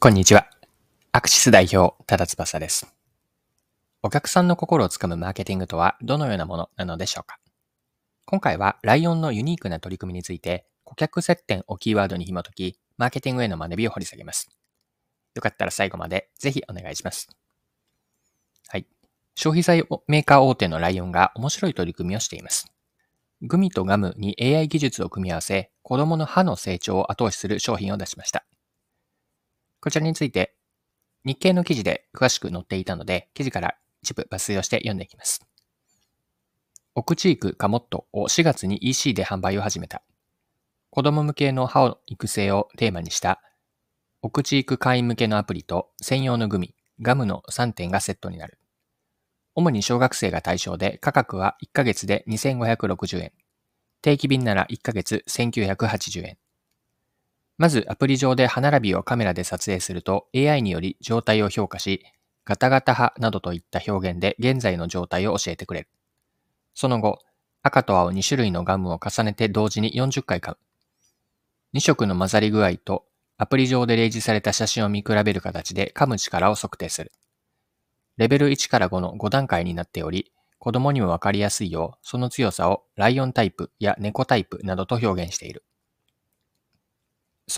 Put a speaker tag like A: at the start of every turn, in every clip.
A: こんにちは。アクシス代表、多田翼です。お客さんの心をつかむマーケティングとはどのようなものなのでしょうか？今回はライオンのユニークな取り組みについて顧客接点をキーワードに紐解き、マーケティングへの学びを掘り下げます。よかったら最後までぜひお願いします。はい。消費財メーカー大手のライオンが面白い取り組みをしています。グミとガムに AI 技術を組み合わせ、子供の歯の成長を後押しする商品を出しました。こちらについて日経の記事で詳しく載っていたので、記事から一部抜粋をして読んでいきます。奥地区カモットを4月に EC で販売を始めた。子供向けの歯の育成をテーマにした奥地区会員向けのアプリと専用のグミ、ガムの3点がセットになる。主に小学生が対象で価格は1ヶ月で2560円。定期便なら1ヶ月1980円。まずアプリ上で歯並びをカメラで撮影すると AI により状態を評価し、ガタガタ派などといった表現で現在の状態を教えてくれる。その後、赤と青2種類のガムを重ねて同時に40回噛む。2色の混ざり具合とアプリ上で例示された写真を見比べる形で噛む力を測定する。レベル1から5の5段階になっており、子供にもわかりやすいよう、その強さをライオンタイプや猫タイプなどと表現している。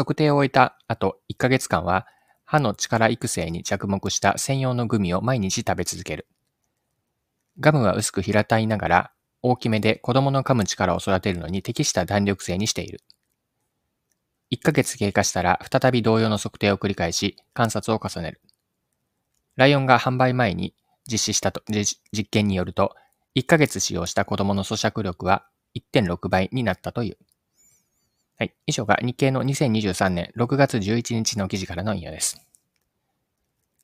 A: 測定を終えた後1ヶ月間は歯の力育成に着目した専用のグミを毎日食べ続ける。ガムは薄く平たいながら大きめで子供の噛む力を育てるのに適した弾力性にしている。1ヶ月経過したら再び同様の測定を繰り返し観察を重ねる。ライオンが販売前に実施したと実験によると1ヶ月使用した子供の咀嚼力は1.6倍になったという。はい。以上が日経の2023年6月11日の記事からの引用です。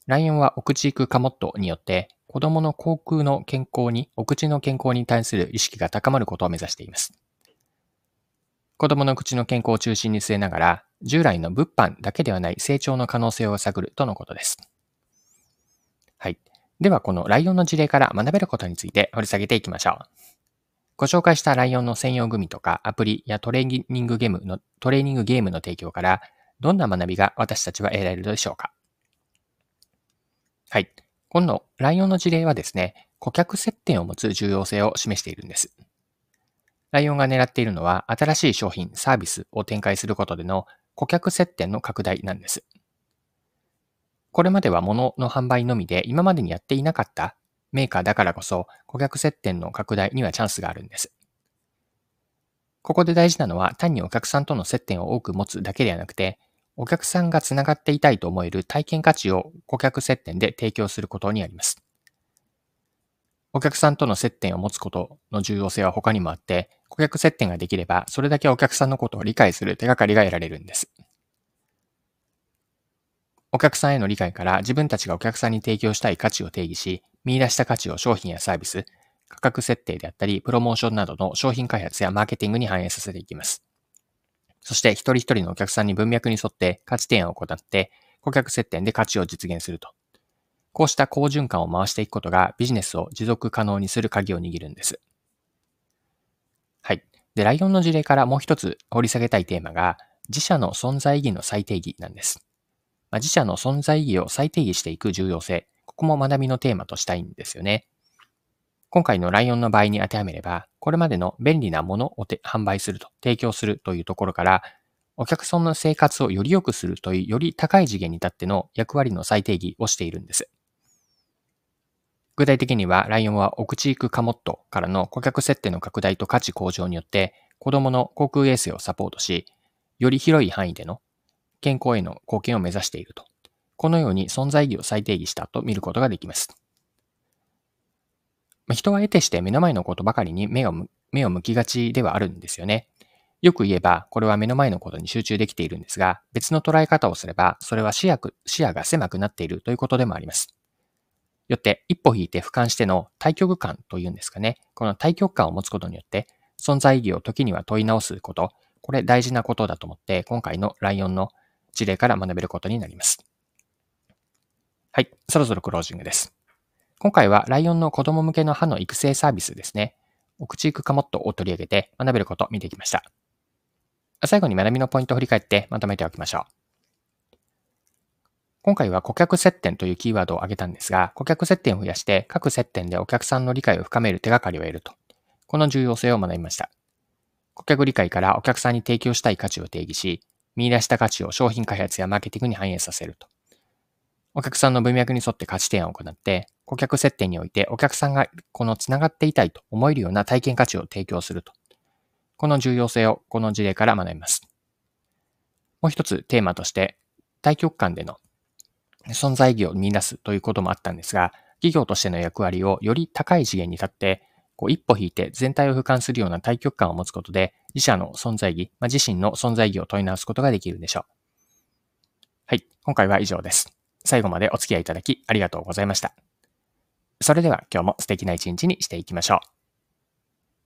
A: ライオンはお口育カモットによって子供の口腔の健康に、お口の健康に対する意識が高まることを目指しています。子供の口の健康を中心に据えながら、従来の物販だけではない成長の可能性を探るとのことです。はい。では、このライオンの事例から学べることについて掘り下げていきましょう。ご紹介したライオンの専用グミとかアプリやトレーニングゲームの、トレーニングゲームの提供からどんな学びが私たちは得られるでしょうか？はい。今度、ライオンの事例はですね、顧客接点を持つ重要性を示しているんです。ライオンが狙っているのは新しい商品、サービスを展開することでの顧客接点の拡大なんです。これまでは物の販売のみで今までにやっていなかったメーカーだからこそ顧客接点の拡大にはチャンスがあるんです。ここで大事なのは単にお客さんとの接点を多く持つだけではなくて、お客さんがつながっていたいと思える体験価値を顧客接点で提供することにあります。お客さんとの接点を持つことの重要性は他にもあって、顧客接点ができれば、それだけお客さんのことを理解する手がかりが得られるんです。お客さんへの理解から自分たちがお客さんに提供したい価値を定義し、見出した価値を商品やサービス、価格設定であったり、プロモーションなどの商品開発やマーケティングに反映させていきます。そして一人一人のお客さんに文脈に沿って価値提案を行って、顧客接点で価値を実現すると。こうした好循環を回していくことがビジネスを持続可能にする鍵を握るんです。はい。で、ライオンの事例からもう一つ掘り下げたいテーマが、自社の存在意義の再定義なんです。まあ、自社の存在意義を再定義していく重要性、ここも学びのテーマとしたいんですよね。今回のライオンの場合に当てはめれば、これまでの便利なものを販売すると、提供するというところから、お客さんの生活をより良くするというより高い次元に立っての役割の再定義をしているんです。具体的には、ライオンはオクチークカモットからの顧客設定の拡大と価値向上によって、子供の航空衛生をサポートし、より広い範囲での健康への貢献を目指していると。このように存在意義を再定義したと見ることができます。人は得てして目の前のことばかりに目を目を向きがちではあるんですよね。よく言えば、これは目の前のことに集中できているんですが、別の捉え方をすれば、それは視野視野が狭くなっているということでもあります。よって、一歩引いて俯瞰しての対極感というんですかね。この対極感を持つことによって、存在意義を時には問い直すこと、これ大事なことだと思って、今回のライオンの事例から学べることになります。そろそろクロージングです。今回はライオンの子供向けの歯の育成サービスですね。お口育カモットを取り上げて学べることを見てきました。最後に学びのポイントを振り返ってまとめておきましょう。今回は顧客接点というキーワードを挙げたんですが、顧客接点を増やして各接点でお客さんの理解を深める手がかりを得ると。この重要性を学びました。顧客理解からお客さんに提供したい価値を定義し、見出した価値を商品開発やマーケティングに反映させると。お客さんの文脈に沿って価値提案を行って、顧客接点においてお客さんがこの繋がっていたいと思えるような体験価値を提供すると。この重要性をこの事例から学びます。もう一つテーマとして、対局間での存在意義を見出すということもあったんですが、企業としての役割をより高い次元に立って、こう一歩引いて全体を俯瞰するような対局感を持つことで、自社の存在意義、まあ、自身の存在意義を問い直すことができるでしょう。はい、今回は以上です。最後までお付き合いいただきありがとうございました。それでは今日も素敵な一日にしていきましょう。